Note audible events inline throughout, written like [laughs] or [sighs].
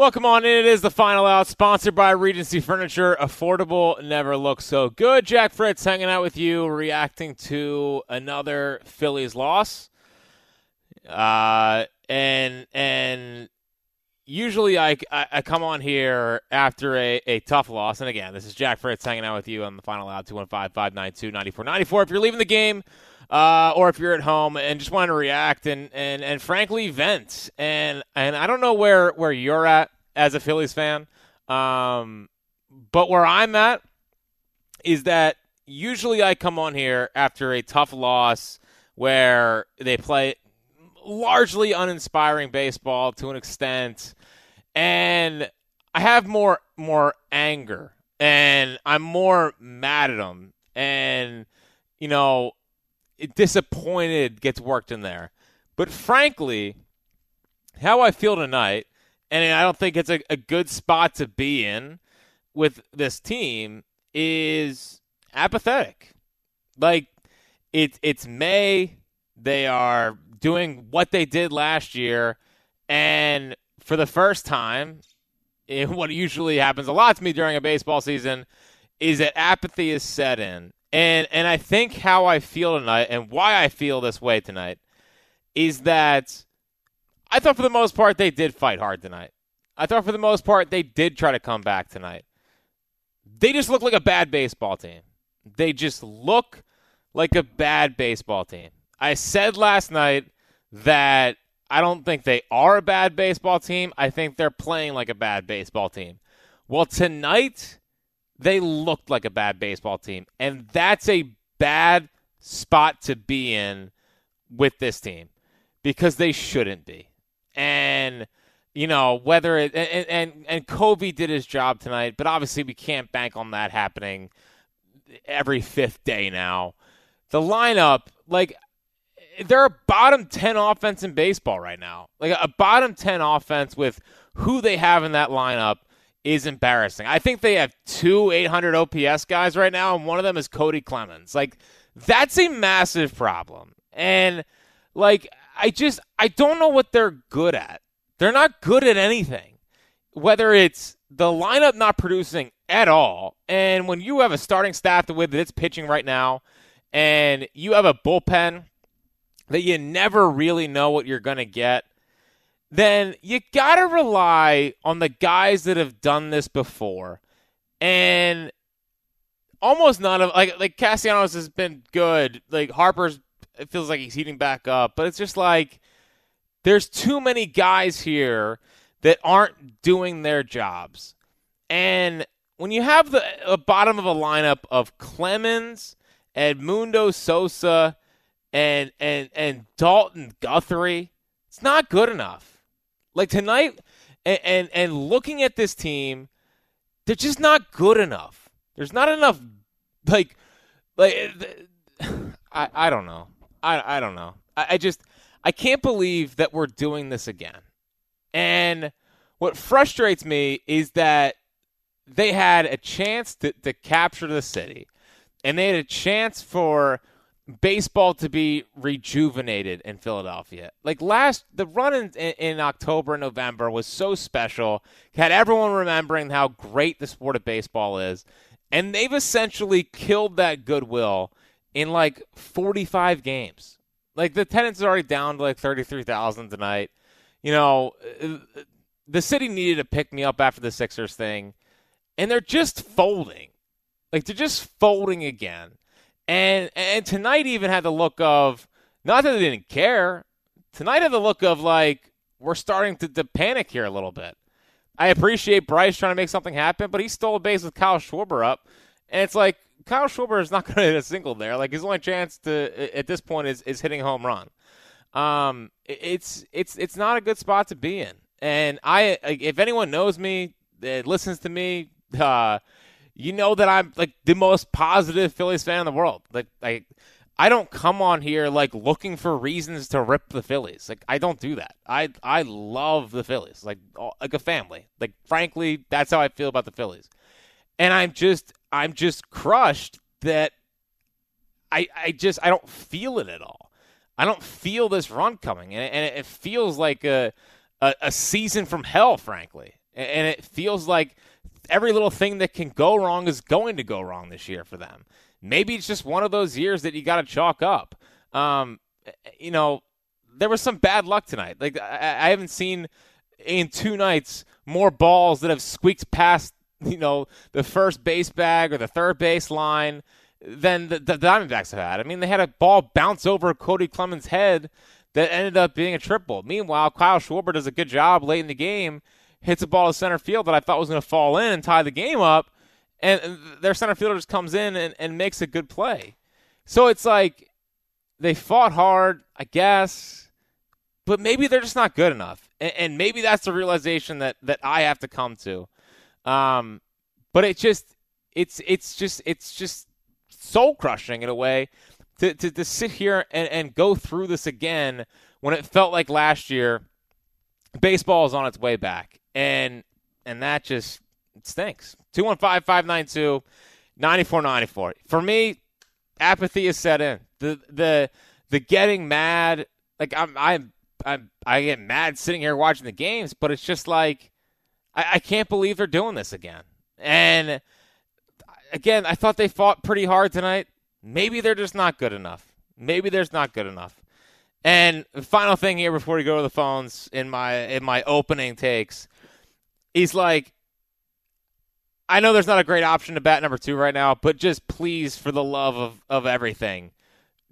Welcome on in. It is the final out, sponsored by Regency Furniture. Affordable never looks so good. Jack Fritz hanging out with you, reacting to another Phillies loss. Uh, and and usually I, I, I come on here after a, a tough loss. And again, this is Jack Fritz hanging out with you on the final out 215 592 9494. If you're leaving the game, uh, or if you're at home and just want to react and, and, and frankly vent. And and I don't know where, where you're at as a Phillies fan, um, but where I'm at is that usually I come on here after a tough loss where they play largely uninspiring baseball to an extent, and I have more more anger and I'm more mad at them and you know disappointed gets worked in there. But frankly, how I feel tonight, and I don't think it's a, a good spot to be in with this team, is apathetic. Like it's it's May, they are doing what they did last year, and for the first time, in [laughs] what usually happens a lot to me during a baseball season, is that apathy is set in. And and I think how I feel tonight and why I feel this way tonight is that I thought for the most part they did fight hard tonight. I thought for the most part they did try to come back tonight. They just look like a bad baseball team. They just look like a bad baseball team. I said last night that I don't think they are a bad baseball team. I think they're playing like a bad baseball team. Well, tonight they looked like a bad baseball team. And that's a bad spot to be in with this team because they shouldn't be. And you know whether it and and and Covey did his job tonight, but obviously we can't bank on that happening every fifth day now. The lineup, like they're a bottom ten offense in baseball right now, like a bottom ten offense with who they have in that lineup is embarrassing. I think they have two 800 OPS guys right now, and one of them is Cody Clemens. Like, that's a massive problem. And, like, I just, I don't know what they're good at. They're not good at anything. Whether it's the lineup not producing at all, and when you have a starting staff the way that it's pitching right now, and you have a bullpen that you never really know what you're going to get, then you got to rely on the guys that have done this before. And almost none of like like Castellanos has been good. Like Harper's it feels like he's heating back up, but it's just like there's too many guys here that aren't doing their jobs. And when you have the a bottom of a lineup of Clemens, Edmundo Sosa, and and and Dalton Guthrie, it's not good enough. Like tonight, and, and, and looking at this team, they're just not good enough. There's not enough, like, like, [sighs] I, I don't know. I, I don't know. I, I just, I can't believe that we're doing this again. And what frustrates me is that they had a chance to, to capture the city, and they had a chance for baseball to be rejuvenated in Philadelphia. Like last, the run in, in, October and November was so special, had everyone remembering how great the sport of baseball is. And they've essentially killed that goodwill in like 45 games. Like the attendance is already down to like 33,000 tonight. You know, uh, the city needed to pick me up after the Sixers thing, and they're just folding. Like they're just folding again. And and tonight even had the look of not that they didn't care. Tonight had the look of like we're starting to, to panic here a little bit. I appreciate Bryce trying to make something happen, but he stole a base with Kyle Schwarber up, and it's like Kyle Schwarber is not [laughs] going to hit a single there. Like his only chance to at this point is is hitting a home run. Um, it's it's it's not a good spot to be in. And I, if anyone knows me, that listens to me, uh, you know that I'm like the most positive Phillies fan in the world. Like I I don't come on here like looking for reasons to rip the Phillies. Like I don't do that. I I love the Phillies like like a family. Like frankly, that's how I feel about the Phillies. And I'm just I'm just crushed that I I just I don't feel it at all. I don't feel this run coming, and, and it feels like a, a, a season from hell, frankly. and it feels like every little thing that can go wrong is going to go wrong this year for them. Maybe it's just one of those years that you got to chalk up. Um, you know, there was some bad luck tonight. Like I, I haven't seen in two nights more balls that have squeaked past you know the first base bag or the third base line than the, the Diamondbacks have had. I mean, they had a ball bounce over Cody Clemens' head that ended up being a triple. Meanwhile, Kyle Schwarber does a good job late in the game, hits a ball to center field that I thought was going to fall in and tie the game up, and their center fielder just comes in and, and makes a good play. So it's like they fought hard, I guess but maybe they're just not good enough. And, and, maybe that's the realization that, that I have to come to. Um, but it just, it's, it's just, it's just soul crushing in a way to, to, to sit here and, and go through this again when it felt like last year baseball is on its way back. And, and that just stinks. 215 592 9494. For me, apathy is set in. The, the, the getting mad, like I'm, I'm I I get mad sitting here watching the games, but it's just like I, I can't believe they're doing this again. And again, I thought they fought pretty hard tonight. Maybe they're just not good enough. Maybe there's not good enough. And final thing here before we go to the phones in my in my opening takes, he's like, I know there's not a great option to bat number two right now, but just please, for the love of, of everything,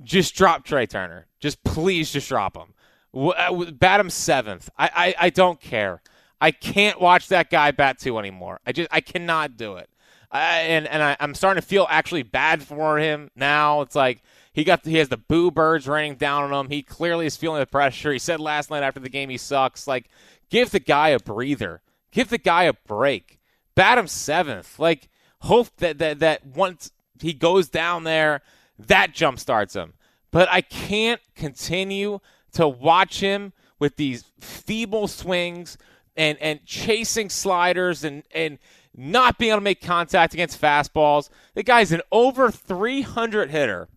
just drop Trey Turner. Just please, just drop him. Uh, bat him seventh. I, I, I don't care. I can't watch that guy bat two anymore. I just I cannot do it. I, and and I, am starting to feel actually bad for him now. It's like he got he has the boo birds raining down on him. He clearly is feeling the pressure. He said last night after the game he sucks. Like give the guy a breather. Give the guy a break. Bat him seventh. Like hope that that that once he goes down there, that jump starts him. But I can't continue to watch him with these feeble swings and, and chasing sliders and, and not being able to make contact against fastballs. The guy's an over 300 hitter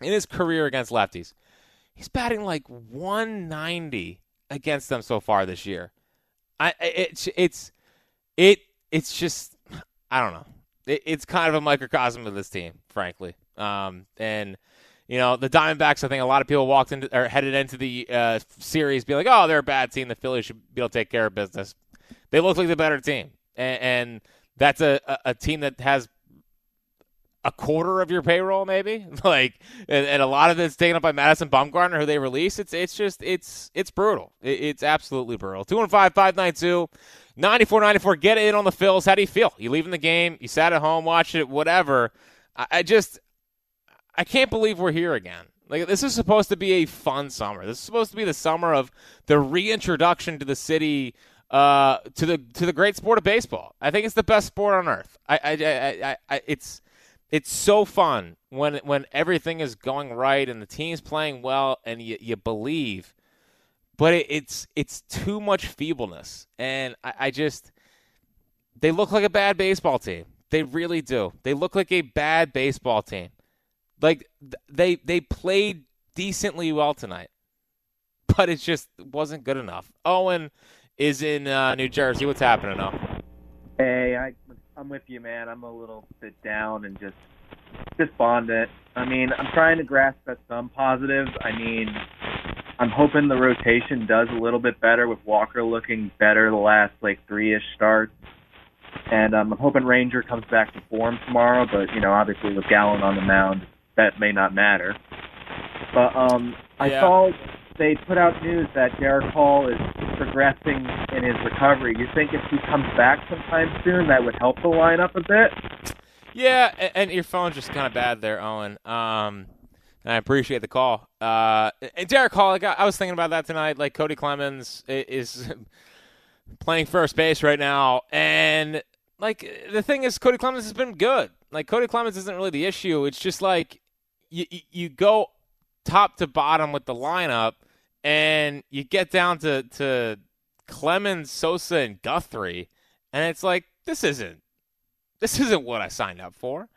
in his career against lefties. He's batting like 190 against them so far this year. I it's it's it it's just I don't know. It, it's kind of a microcosm of this team, frankly. Um, and you know, the Diamondbacks, I think a lot of people walked into or headed into the uh, series being like, oh, they're a bad team. The Phillies should be able to take care of business. They look like the better team. And, and that's a, a team that has a quarter of your payroll, maybe. [laughs] like, and, and, a lot of it's taken up by Madison Bumgarner, who they release. It's it's just it's it's brutal. It, it's absolutely brutal. Five five nine two. 94 94 get in on the Phils how do you feel you leaving the game you sat at home watched it whatever I, I just I can't believe we're here again. Like this is supposed to be a fun summer. This is supposed to be the summer of the reintroduction to the city, uh, to the to the great sport of baseball. I think it's the best sport on earth. I, I, I, I, I it's it's so fun when when everything is going right and the team's playing well and you, you believe. But it, it's it's too much feebleness, and I, I just they look like a bad baseball team. They really do. They look like a bad baseball team. Like they they played decently well tonight, but it just wasn't good enough. Owen is in uh, New Jersey. What's happening, now? Hey, I I'm with you, man. I'm a little bit down and just despondent. I mean, I'm trying to grasp at some positives. I mean, I'm hoping the rotation does a little bit better with Walker looking better the last like three ish starts. And um, I'm hoping Ranger comes back to form tomorrow, but you know, obviously with Gallen on the mound, that may not matter. But um, I yeah. saw they put out news that Darick Hall is progressing in his recovery. You think if he comes back sometime soon, that would help the lineup a bit? Yeah, and your phone's just kind of bad there, Owen. Um, I appreciate the call. Uh, and Darick Hall, like, I was thinking about that tonight. Like Cody Clemens is [laughs] playing first base right now, and like the thing is, Cody Clemens has been good. Like Cody Clemens isn't really the issue. It's just like you you go top to bottom with the lineup, and you get down to to Clemens, Sosa, and Guthrie, and it's like this isn't this isn't what I signed up for.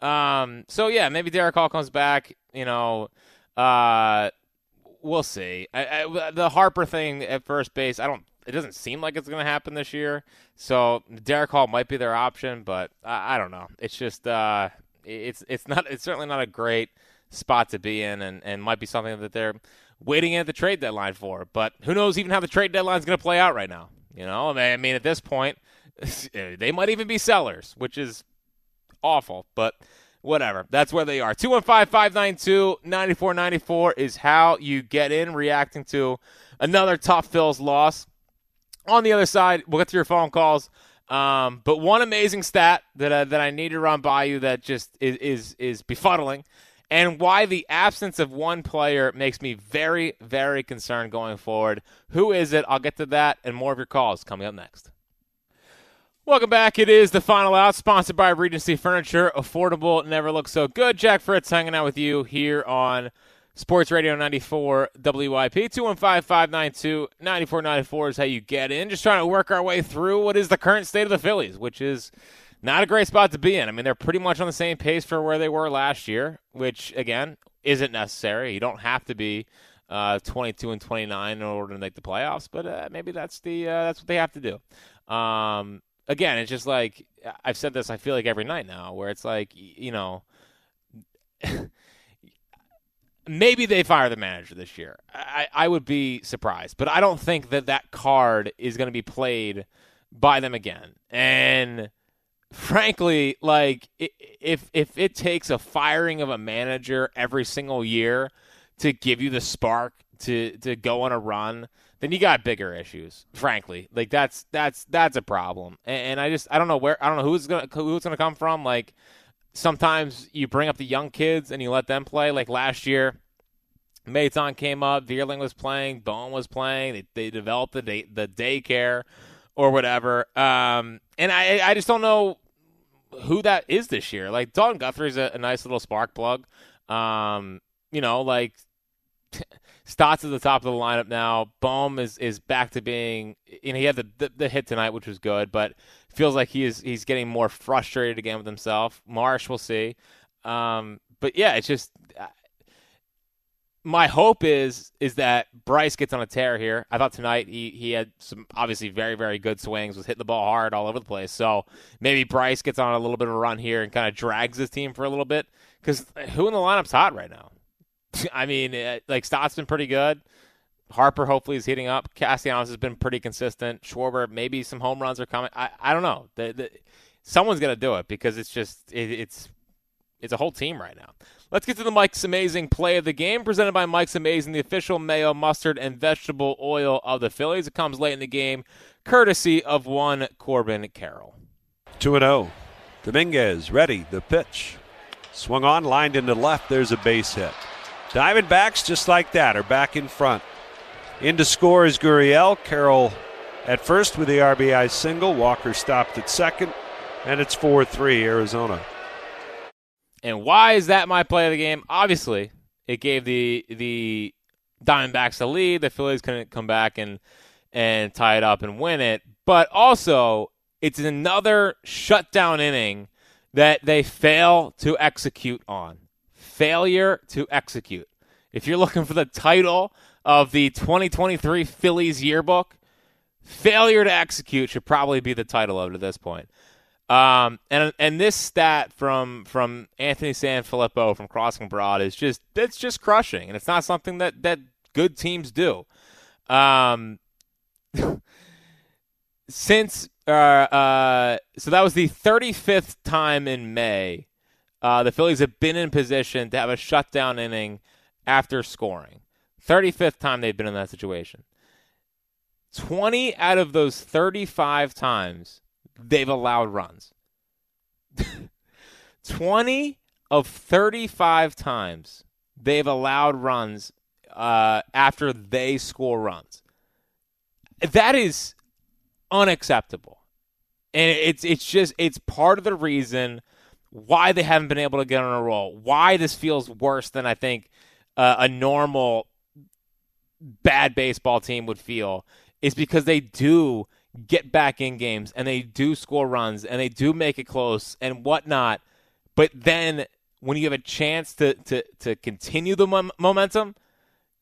Um, so yeah, maybe Darick Hall comes back. You know, uh, we'll see. I, I, the Harper thing at first base, I don't it doesn't seem like it's going to happen this year. So Darick Hall might be their option, but I, I don't know. It's just uh, it's it's not it's certainly not a great spot to be in, and and might be something that they're waiting at the trade deadline for. But who knows even how the trade deadline is going to play out right now? You know, I mean, at this point, [laughs] they might even be sellers, which is awful, but whatever. That's where they are. 215 592 9494 is how you get in, reacting to another tough Phil's loss. On the other side, we'll get to your phone calls. Um, but one amazing stat that uh, that I need to run by you that just is is, is befuddling, and why the absence of one player makes me very very concerned going forward. Who is it? I'll get to that and more of your calls coming up next. Welcome back. It is the final out, sponsored by Regency Furniture. Affordable, never looks so good. Jack Fritz hanging out with you here on Sports Radio 94 WIP. 215 592 9494 is how you get in. Just trying to work our way through what is the current state of the Phillies, which is not a great spot to be in. I mean, they're pretty much on the same pace for where they were last year, which, again, isn't necessary. You don't have to be. Uh, 22 and 29 in order to make the playoffs, but uh, maybe that's the uh, that's what they have to do. Um, again, it's just like I've said this. I feel like every night now, where it's like you know, [laughs] maybe they fire the manager this year. I, I would be surprised, but I don't think that that card is going to be played by them again. And frankly, like if if it takes a firing of a manager every single year to give you the spark to to go on a run then you got bigger issues. Frankly, like that's that's that's a problem. And, and I just I don't know where I don't know who's gonna who's gonna come from. Like sometimes you bring up the young kids and you let them play. Like last year, Maton came up, Vierling was playing, Bohm was playing. They, they developed the day, the daycare or whatever. Um, and I I just don't know who that is this year. Like Dalton Guthrie's a, a nice little spark plug. Um, you know, like [laughs] Stotts at the top of the lineup now. Bohm is, is back to being. You know, he had the, the, the hit tonight, which was good, but feels like he is he's getting more frustrated again with himself. Marsh, we'll see. Um, but yeah, it's just my hope is is that Bryce gets on a tear here. I thought tonight he he had some obviously very very good swings, was hitting the ball hard all over the place. So maybe Bryce gets on a little bit of a run here and kind of drags his team for a little bit. Because who in the lineup's hot right now? [laughs] I mean, it, like Stott's been pretty good. Harper hopefully is heating up. Castellanos has been pretty consistent. Schwarber, maybe some home runs are coming. I, I don't know. The, the, someone's to do it because it's just it, it's it's a whole team right now. Let's get to the Mike's Amazing play of the game, presented by Mike's Amazing, the official mayo, mustard, and vegetable oil of the Phillies. It comes late in the game, courtesy of one Corbin Carroll. 2 0. Dominguez ready. The pitch. Swung on, lined into left. There's a base hit. Diamondbacks, just like that, are back in front. In to score is Gurriel. Carroll at first with the RBI single. Walker stopped at second, and it's 4 3 Arizona. And why is that my play of the game? Obviously, it gave the the Diamondbacks the lead. The Phillies couldn't come back and and tie it up and win it. But also, it's another shutdown inning that they fail to execute on failure to execute. If you're looking for the title of the 2023 Phillies yearbook, failure to execute should probably be the title of it at this point. Um, and and this stat from from Anthony Sanfilippo from Crossing Broad is just it's just crushing, and it's not something that that good teams do. Um, [laughs] since uh, uh, so that was the 35th time in May uh, the Phillies have been in position to have a shutdown inning after scoring. 35th time they've been in that situation. 20 out of those 35 times they've allowed runs. [laughs] 20 of 35 times they've allowed runs uh, after they score runs. That is unacceptable. And it's it's just it's part of the reason why they haven't been able to get on a roll, why this feels worse than I think uh, a normal bad baseball team would feel, is because they do get back in games and they do score runs and they do make it close and whatnot. But then when you have a chance to, to, to continue the mom- momentum,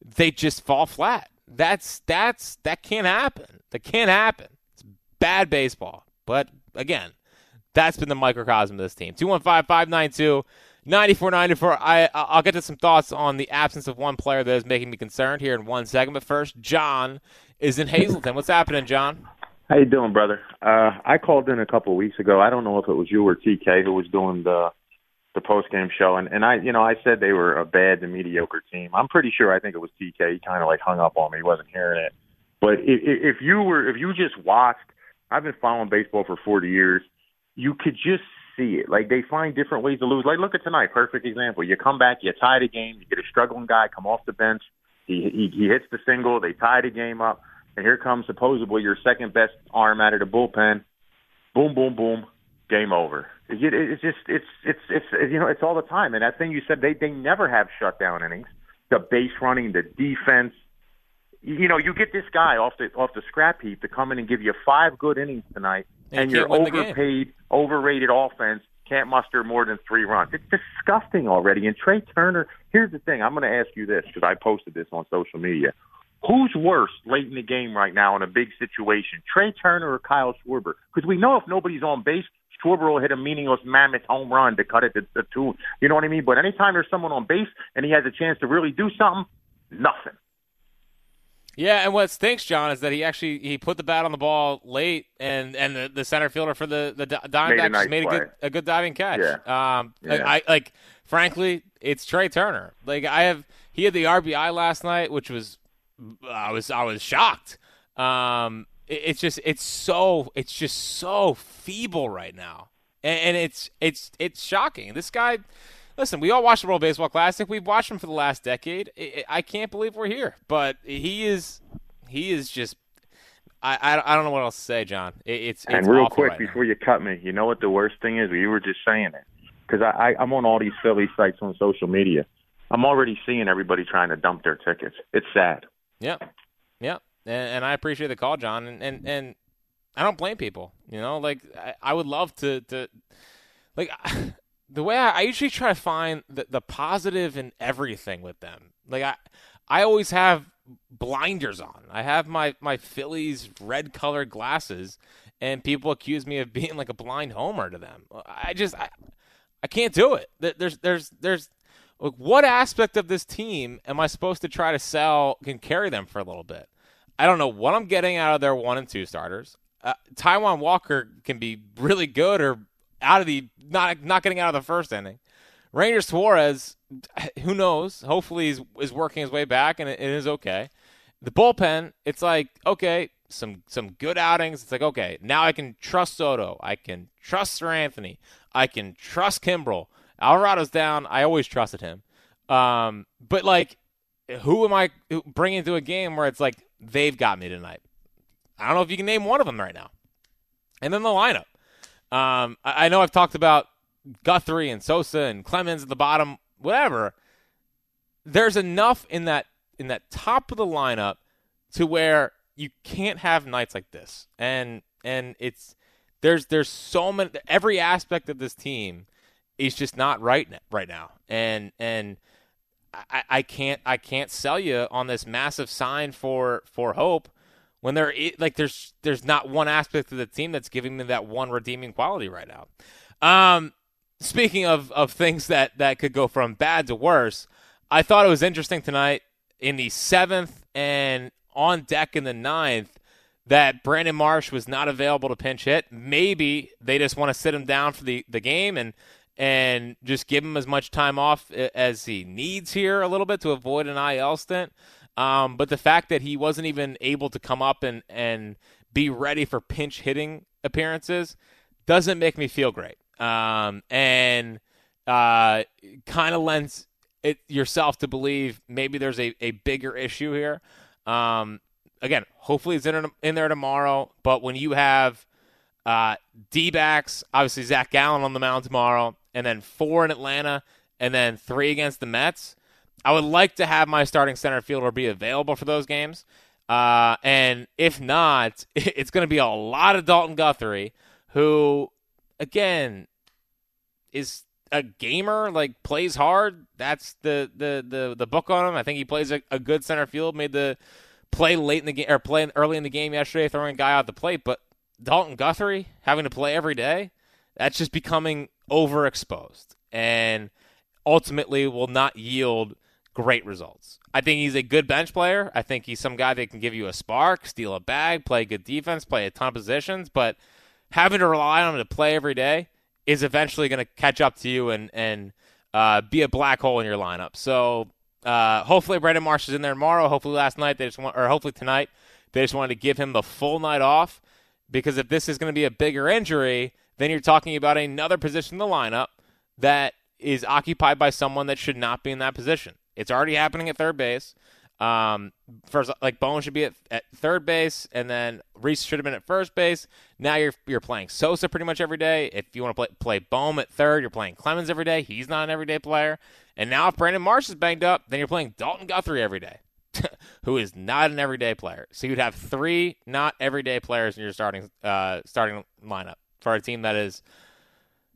they just fall flat. That's that's that can't happen. That can't happen. It's bad baseball. But again, that's been the microcosm of this team. 215-592 9494. I I'll get to some thoughts on the absence of one player that is making me concerned here in one second. But first, John is in Hazleton. What's happening, John? How you doing, brother? Uh, I called in a couple of weeks ago. I don't know if it was you or TK who was doing the the post game show, and and I, you know, I said they were a bad to mediocre team. I'm pretty sure. I think it was TK. He kind of like hung up on me. He wasn't hearing it. But if, if you were, if you just watched, I've been following baseball for 40 years. You could just see it. Like they find different ways to lose. Like look at tonight, perfect example. You come back, you tie the game, you get a struggling guy come off the bench, he he, he hits the single, they tie the game up, and here comes supposedly your second best arm out of the bullpen. Boom, boom, boom, game over. It's just it's it's it's you know it's all the time. And that thing you said they they never have shutdown innings. The base running, the defense. You know, you get this guy off the off the scrap heap to come in and give you five good innings tonight, and, and you're overpaid, overrated offense can't muster more than three runs. It's disgusting already. And Trey Turner, here's the thing. I'm going to ask you this because I posted this on social media. Who's worse late in the game right now in a big situation, Trey Turner or Kyle Schwarber? Because we know if nobody's on base, Schwarber will hit a meaningless mammoth home run to cut it to, to two. You know what I mean? But anytime there's someone on base and he has a chance to really do something, nothing. Yeah, and what stinks, John, is that he actually he put the bat on the ball late, and and the, the center fielder for the the Diamondbacks made, a, nice made a good a good diving catch. Yeah. Um, yeah. I, I like frankly, it's Trey Turner. Like I have, he had the RBI last night, which was I was I was shocked. Um, it, it's just it's so it's just so feeble right now, and, and it's it's it's shocking. This guy listen, we all watched the World Baseball Classic. We've watched him for the last decade. I can't believe we're here, but he is he is just. I, I, I don't know what else to say, John. It's, it's and real quick right before you cut me, you know what the worst thing is? You were just saying it because I, I I'm on all these Philly sites on social media. I'm already seeing everybody trying to dump their tickets. It's sad. Yeah, yeah, and, and I appreciate the call, John, and, and and I don't blame people. You know, like I, I would love to to like [sighs] the way I, I, usually try to find the, the positive in everything with them. Like I, I always have blinders on. I have my my Phillies red colored glasses, and people accuse me of [laughs] being like a blind homer to them. I just I, I can't do it. There's there's there's like what aspect of this team am I supposed to try to sell can carry them for a little bit? I don't know what I'm getting out of their one and two starters. Uh, Taijuan Walker can be really good or out of the not not getting out of the first inning. Ranger Suarez, who knows? Hopefully, he's is working his way back and it, it is okay. The bullpen, it's like okay, some some good outings. It's like okay, now I can trust Soto. I can trust Seranthony. I can trust Kimbrel. Alvarado's down. I always trusted him. Um, but like, who am I bringing to a game where it's like they've got me tonight? I don't know if you can name one of them right now. And then the lineup. Um, I, I know I've talked about Guthrie and Sosa and Clemens at the bottom, whatever. There's enough in that in that top of the lineup to where you can't have nights like this. And and it's there's there's so many every aspect of this team is just not right right now. And and I, I can't I can't sell you on this massive sign for for hope when there like there's there's not one aspect of the team that's giving me that one redeeming quality right now. Um, speaking of of things that that could go from bad to worse, I thought it was interesting tonight in the seventh and on deck in the ninth that Brandon Marsh was not available to pinch hit. Maybe they just want to sit him down for the, the game and and just give him as much time off as he needs here a little bit to avoid an IL stint. Um, but the fact that he wasn't even able to come up and, and be ready for pinch hitting appearances doesn't make me feel great. Um, and uh, kind of lends it yourself to believe maybe there's a, a bigger issue here. Um, again, hopefully it's in, in there tomorrow. But when you have uh, D backs, obviously Zach Gallen on the mound tomorrow, and then four in Atlanta, and then three against the Mets I would like to have my starting center fielder be available for those games. Uh, and if not, [laughs] it's going to be a lot of Dalton Guthrie, who, again, is a gamer, like plays hard. That's the the the, the book on him. I think he plays a, a good center field. Made the play late in the game or play early in the game yesterday, throwing a guy out the plate. But Dalton Guthrie having to play every day, that's just becoming overexposed and ultimately will not yield great results. I think he's a good bench player. I think he's some guy that can give you a spark, steal a bag, play good defense, play a ton of positions, but having to rely on him to play every day is eventually going to catch up to you and and uh, be a black hole in your lineup. So uh, hopefully Brandon Marsh is in there tomorrow. Hopefully last night they just want, or hopefully tonight they just wanted to give him the full night off because if this is going to be a bigger injury, then you're talking about another position in the lineup that is occupied by someone that should not be in that position. It's already happening at third base. Um, first, like Bohm should be at, at third base, and then Rhys should have been at first base. Now you're you're playing Sosa pretty much every day. If you want to play play Bohm at third, you're playing Clemens every day. He's not an everyday player. And now if Brandon Marsh is banged up, then you're playing Dalton Guthrie every day, [laughs] who is not an everyday player. So you'd have three not everyday players in your starting uh, starting lineup for a team that has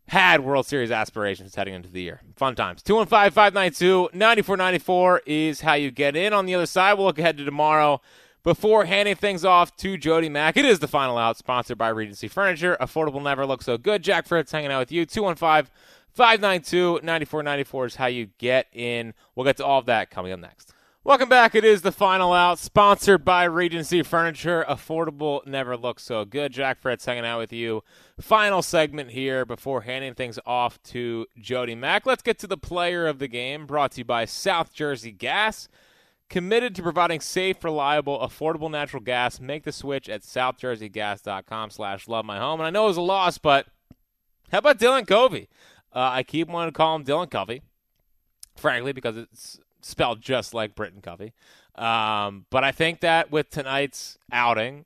had World Series aspirations heading into the year. Fun times. 215 592 9494 is how you get in. On the other side, we'll look ahead to tomorrow. Before handing things off to Jody Mac, it is the final out, sponsored by Regency Furniture. Affordable never looks so good. Jack Fritz hanging out with you. 215 592 9494 is how you get in. We'll get to all of that coming up next. Welcome back. It is the final out, sponsored by Regency Furniture. Affordable never looks so good. Jack Fritz hanging out with you. Final segment here before handing things off to Jody Mac. Let's get to the player of the game, brought to you by South Jersey Gas. Committed to providing safe, reliable, affordable natural gas. Make the switch at southjerseygas.com slash love my home. And I know it was a loss, but how about Dylan Covey? Uh, I keep wanting to call him Dylan Covey, frankly, because it's spelled just like Britton Covey. Um, but I think that with tonight's outing,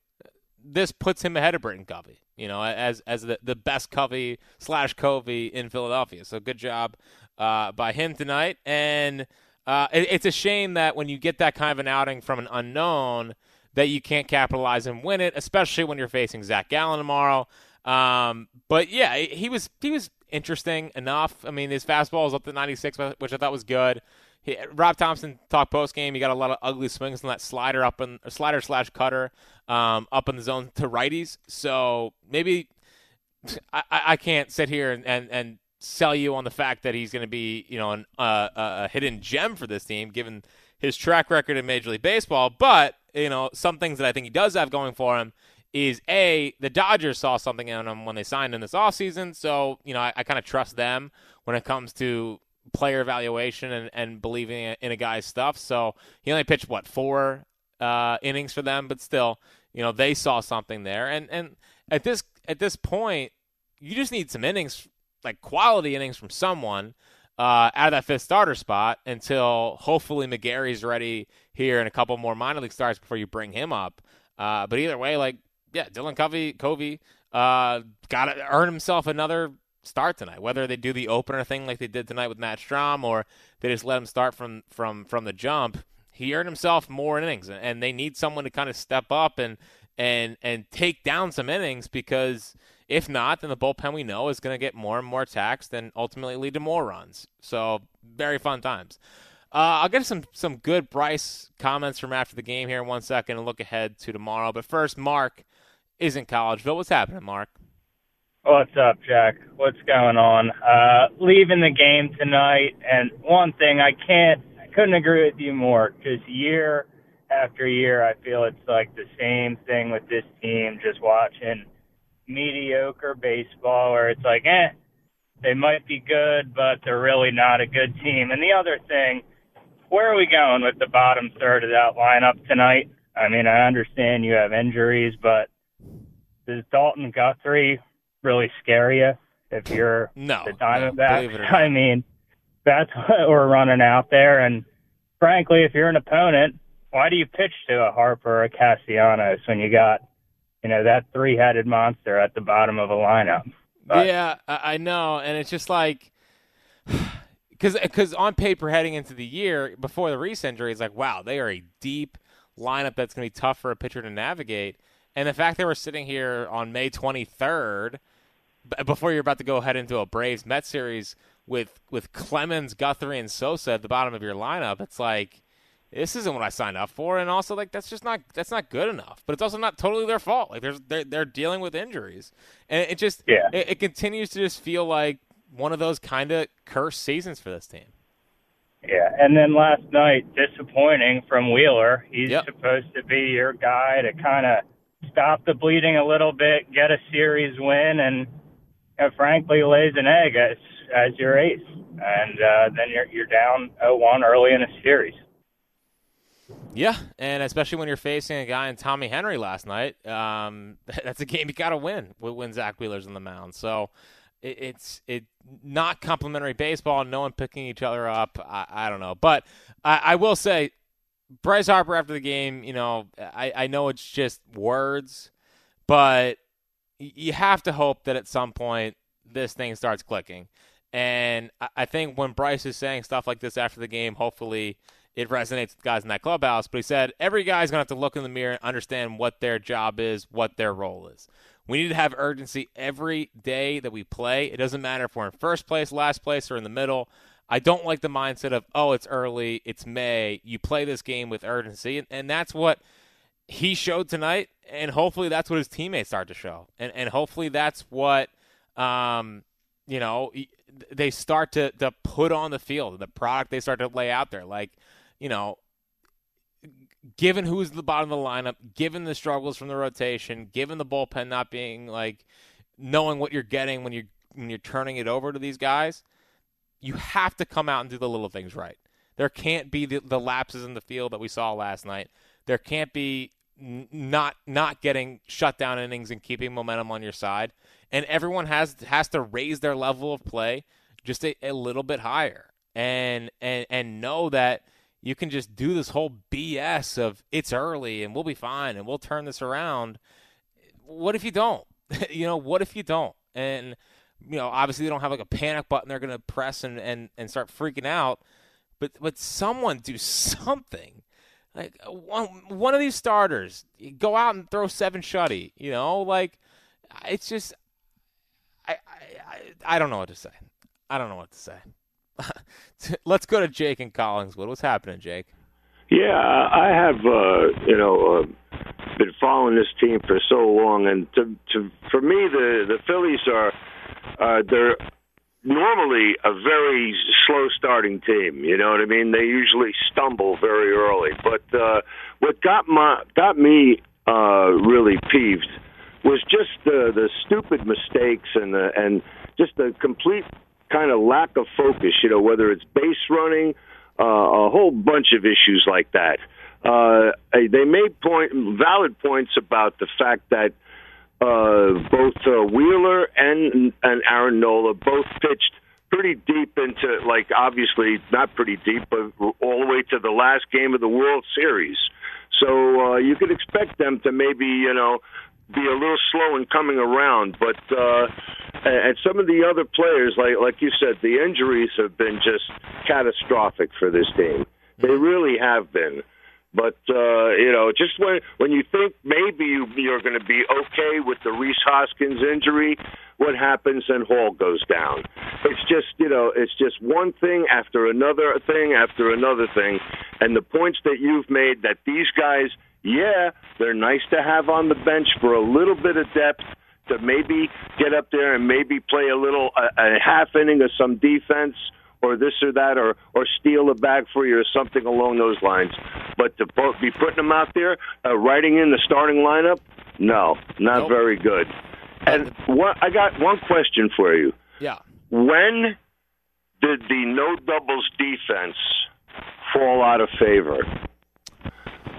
this puts him ahead of Britton Covey. You know, as as the, the best Covey slash Covey in Philadelphia. So good job uh, by him tonight. And uh, it, it's a shame that when you get that kind of an outing from an unknown, that you can't capitalize and win it, especially when you're facing Zach Gallen tomorrow. Um, but yeah, he was he was interesting enough. I mean, his fastball was up to 96, which I thought was good. He, Rob Thompson talked post game. He got a lot of ugly swings on that slider up in slider slash cutter um, up in the zone to righties. So maybe I, I can't sit here and, and, and sell you on the fact that he's going to be you know an, uh, a hidden gem for this team given his track record in Major League Baseball. But you know some things that I think he does have going for him is a the Dodgers saw something in him when they signed him this offseason. So you know I, I kind of trust them when it comes to player evaluation and, and believing in a guy's stuff. So he only pitched what four uh, innings for them, but still, you know, they saw something there. And and at this at this point, you just need some innings, like quality innings from someone uh, out of that fifth starter spot until hopefully McGarry's ready here in a couple more minor league starts before you bring him up. Uh, but either way, like yeah, Dylan Covey, Covey uh, got to earn himself another start tonight. Whether they do the opener thing like they did tonight with Matt Strahm, or they just let him start from from from the jump, he earned himself more innings, and they need someone to kind of step up and and and take down some innings because if not, then the bullpen we know is going to get more and more taxed and ultimately lead to more runs. So very fun times. Uh, I'll get some some good Bryce comments from after the game here in one second and look ahead to tomorrow. But first, Mark is in Collegeville. What's happening, Mark? What's up, Jack? What's going on? Uh, leaving the game tonight, and one thing I can't, I couldn't agree with you more because year after year, I feel it's like the same thing with this team. Just watching mediocre baseball, where it's like, eh, they might be good, but they're really not a good team. And the other thing, where are we going with the bottom third of that lineup tonight? I mean, I understand you have injuries, but does Dalton Guthrie really scare you if you're no, the Diamondbacks. No, [laughs] I mean, that's what we're running out there. And frankly, if you're an opponent, why do you pitch to a Harper or a Castellanos when you got, you know, that three-headed monster at the bottom of a lineup? But, yeah, I know, and it's just like. [sighs] Because because on paper heading into the year before the Rhys injury, it's like wow they are a deep lineup that's going to be tough for a pitcher to navigate. And the fact that we're sitting here on May 23rd before you're about to go head into a Braves Met series with with Clemens, Guthrie, and Sosa at the bottom of your lineup, it's like this isn't what I signed up for, and also like that's just not that's not good enough. But it's also not totally their fault. Like there's they're, they're dealing with injuries, and it just yeah. it, it continues to just feel like one of those kind of cursed seasons for this team. Yeah, and then last night, disappointing from Wheeler. He's Yep. supposed to be your guy to kind of stop the bleeding a little bit, get a series win, and frankly lays an egg as as your ace. And uh, then you're you're down 0-1 early in a series. Yeah, and especially when you're facing a guy in Tommy Henry last night, um, [laughs] that's a game you got to win when Zack Wheeler's on the mound. So it, it's it not complimentary baseball. No one picking each other up. I, I don't know, but I, I will say, Bryce Harper after the game. You know, I, I know it's just words, but you have to hope that at some point this thing starts clicking. And I- think when Bryce is saying stuff like this after the game, hopefully it resonates with guys in that clubhouse. But he said every guy's going to have to look in the mirror and understand what their job is, what their role is. We need to have urgency every day that we play. It doesn't matter if we're in first place, last place, or in the middle. I don't like the mindset of, oh, it's early, it's May. You play this game with urgency. And, and that's what he showed tonight. And hopefully that's what his teammates start to show. And, and hopefully that's what, um, you know, they start to, to put on the field, the product they start to lay out there. Like, you know, given who's the bottom of the lineup, given the struggles from the rotation, given the bullpen not being like knowing what you're getting when you when you're turning it over to these guys, you have to come out and do the little things right. There can't be the, the lapses in the field that we saw last night. There can't be not not getting shut down innings and keeping momentum on your side. And everyone has has to raise their level of play just a, a little bit higher and and and know that you can just do this whole BS of it's early and we'll be fine and we'll turn this around. What if you don't? [laughs] you know, what if you don't? And you know, obviously they don't have like a panic button they're going to press and, and and start freaking out. But but someone do something. Like one one of these starters, go out and throw seven shutty. You know, like it's just I I I, I don't know what to say. I don't know what to say. [laughs] Let's go to Jake and Collingswood. What's happening, Jake? Yeah, I have uh, you know uh, been following this team for so long, and to, to for me the the Phillies are uh, they're normally a very slow starting team. You know what I mean? They usually stumble very early. But uh, what got my got me uh, really peeved was just the the stupid mistakes and the and just the complete kind of lack of focus. You know, whether it's base running, uh, a whole bunch of issues like that. Uh, they made point valid points about the fact that uh, both uh, Wheeler and and Aaron Nola both pitched pretty deep into like obviously not pretty deep, but all the way to the last game of the World Series. So uh, you could expect them to maybe you know be a little slow in coming around, but uh, and some of the other players, like like you said, the injuries have been just catastrophic for this team. They really have been. But uh, you know, just when when you think maybe you, you're going to be okay with the Rhys Hoskins injury, what happens? And Hall goes down. It's just you know, it's just one thing after another thing after another thing, and the points that you've made that these guys, yeah, they're nice to have on the bench for a little bit of depth to maybe get up there and maybe play a little a, a half inning of some defense or this or that, or or steal a bag for you, or something along those lines. But to be putting them out there, uh, writing in the starting lineup, no, not Nope. very good. And what I got one question for you: Yeah. When did the no doubles defense fall out of favor?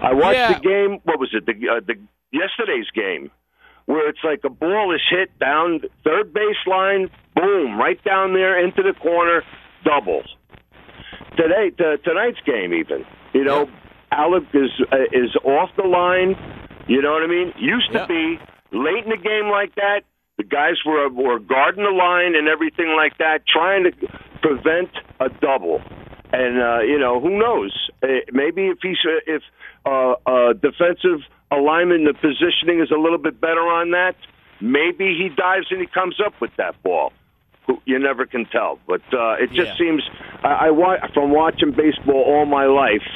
I watched Yeah. the game. What was it? The, uh, the yesterday's game, where it's like a ball is hit down third baseline, boom, right down there into the corner, double. Today, t- tonight's game, even you know, Alec is uh, is off the line. You know what I mean? Used to Yeah. be late in the game like that. The guys were were guarding the line and everything like that, trying to prevent a double. And uh, you know, who knows? Uh, maybe if he's uh, if uh, uh, defensive alignment, the positioning is a little bit better on that. Maybe he dives and he comes up with that ball. You never can tell, but uh, it just Yeah. seems I, I wa- from watching baseball all my life.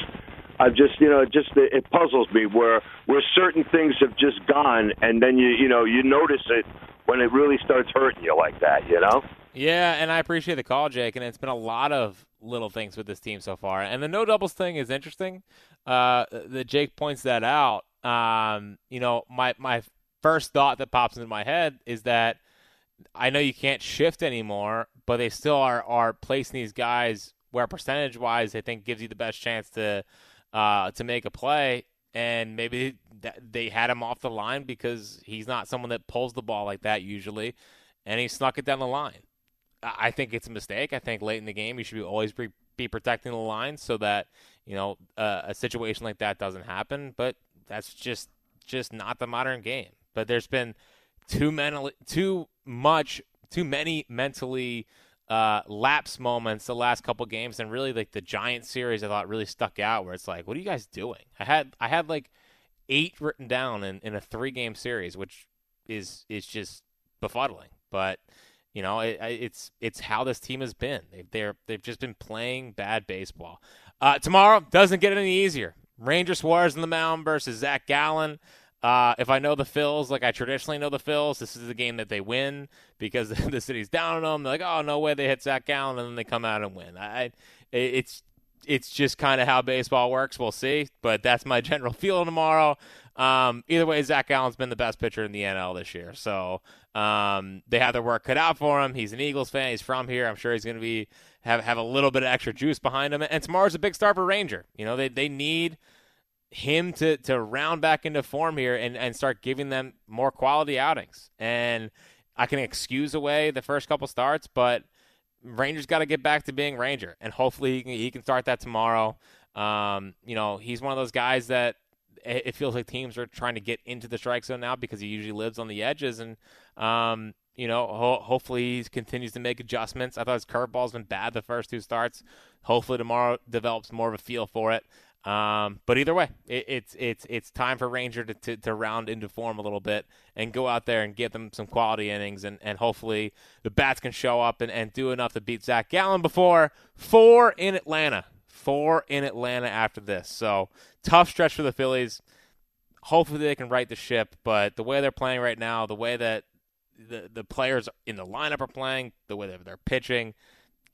I've just you know it just it puzzles me where where certain things have just gone, and then you you know you notice it when it really starts hurting you like that. You know. Yeah, and I appreciate the call, Jake. And it's been a lot of little things with this team so far. And the no doubles thing is interesting. Uh, that Jake points that out. Um, you know, my my first thought that pops into my head is that I know you can't shift anymore, but they still are are placing these guys where percentage wise they think gives you the best chance to uh, to make a play. And maybe they had him off the line because he's not someone that pulls the ball like that usually, and he snuck it down the line. I think it's a mistake. I think late in the game you should be always be, be protecting the line so that you know uh, a situation like that doesn't happen. But that's just just not the modern game. But there's been too many, too much, too many mentally uh, lapse moments the last couple games, and really like the Giant series, I thought really stuck out. Where it's like, what are you guys doing? I had I had like eight written down in, in a three game series, which is is just befuddling. But you know, it, it's it's how this team has been. They've they're they've just been playing bad baseball. Uh, tomorrow doesn't get any easier. Ranger Suarez in the mound versus Zach Gallen. Uh, if I know the Phils, like I traditionally know the Phils, this is the game that they win because [laughs] the city's down on them. They're like, oh no way, they hit Zach Gallen, and then they come out and win. I, it's it's just kind of how baseball works. We'll see, but that's my [laughs] general feeling tomorrow. Um, either way, Zach Gallen's been the best pitcher in the NL this year, so um, they have their work cut out for him. He's an Eagles fan. He's from here. I'm sure he's going to be have have a little bit of extra juice behind him. And tomorrow's a big start for Ranger. You know, they they need him to to round back into form here and, and start giving them more quality outings. And I can excuse away the first couple starts, but Ranger's got to get back to being Ranger, and hopefully he can, he can start that tomorrow. Um, you know, he's one of those guys that it feels like teams are trying to get into the strike zone now because he usually lives on the edges, and um, you know, ho- hopefully he continues to make adjustments. I thought his curveball's been bad the first two starts. Hopefully tomorrow develops more of a feel for it. Um, but either way, it, it's it's it's time for Ranger to, to, to, round into form a little bit and go out there and get them some quality innings, and, and hopefully the bats can show up and, and do enough to beat Zach Gallen before four in Atlanta. Four in Atlanta after this. So tough stretch for the Phillies. Hopefully they can right the ship, but the way they're playing right now, the way that the the players in the lineup are playing, the way they're pitching,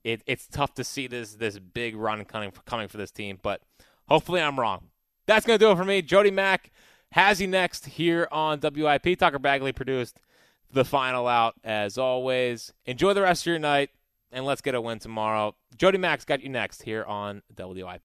it, it's tough to see this this big run coming coming for this team. But Hopefully, I'm wrong. That's going to do it for me. Jody Mac has you next here on WIP. Tucker Bagley produced the final out as always. Enjoy the rest of your night, and let's get a win tomorrow. Jody Mac's got you next here on WIP.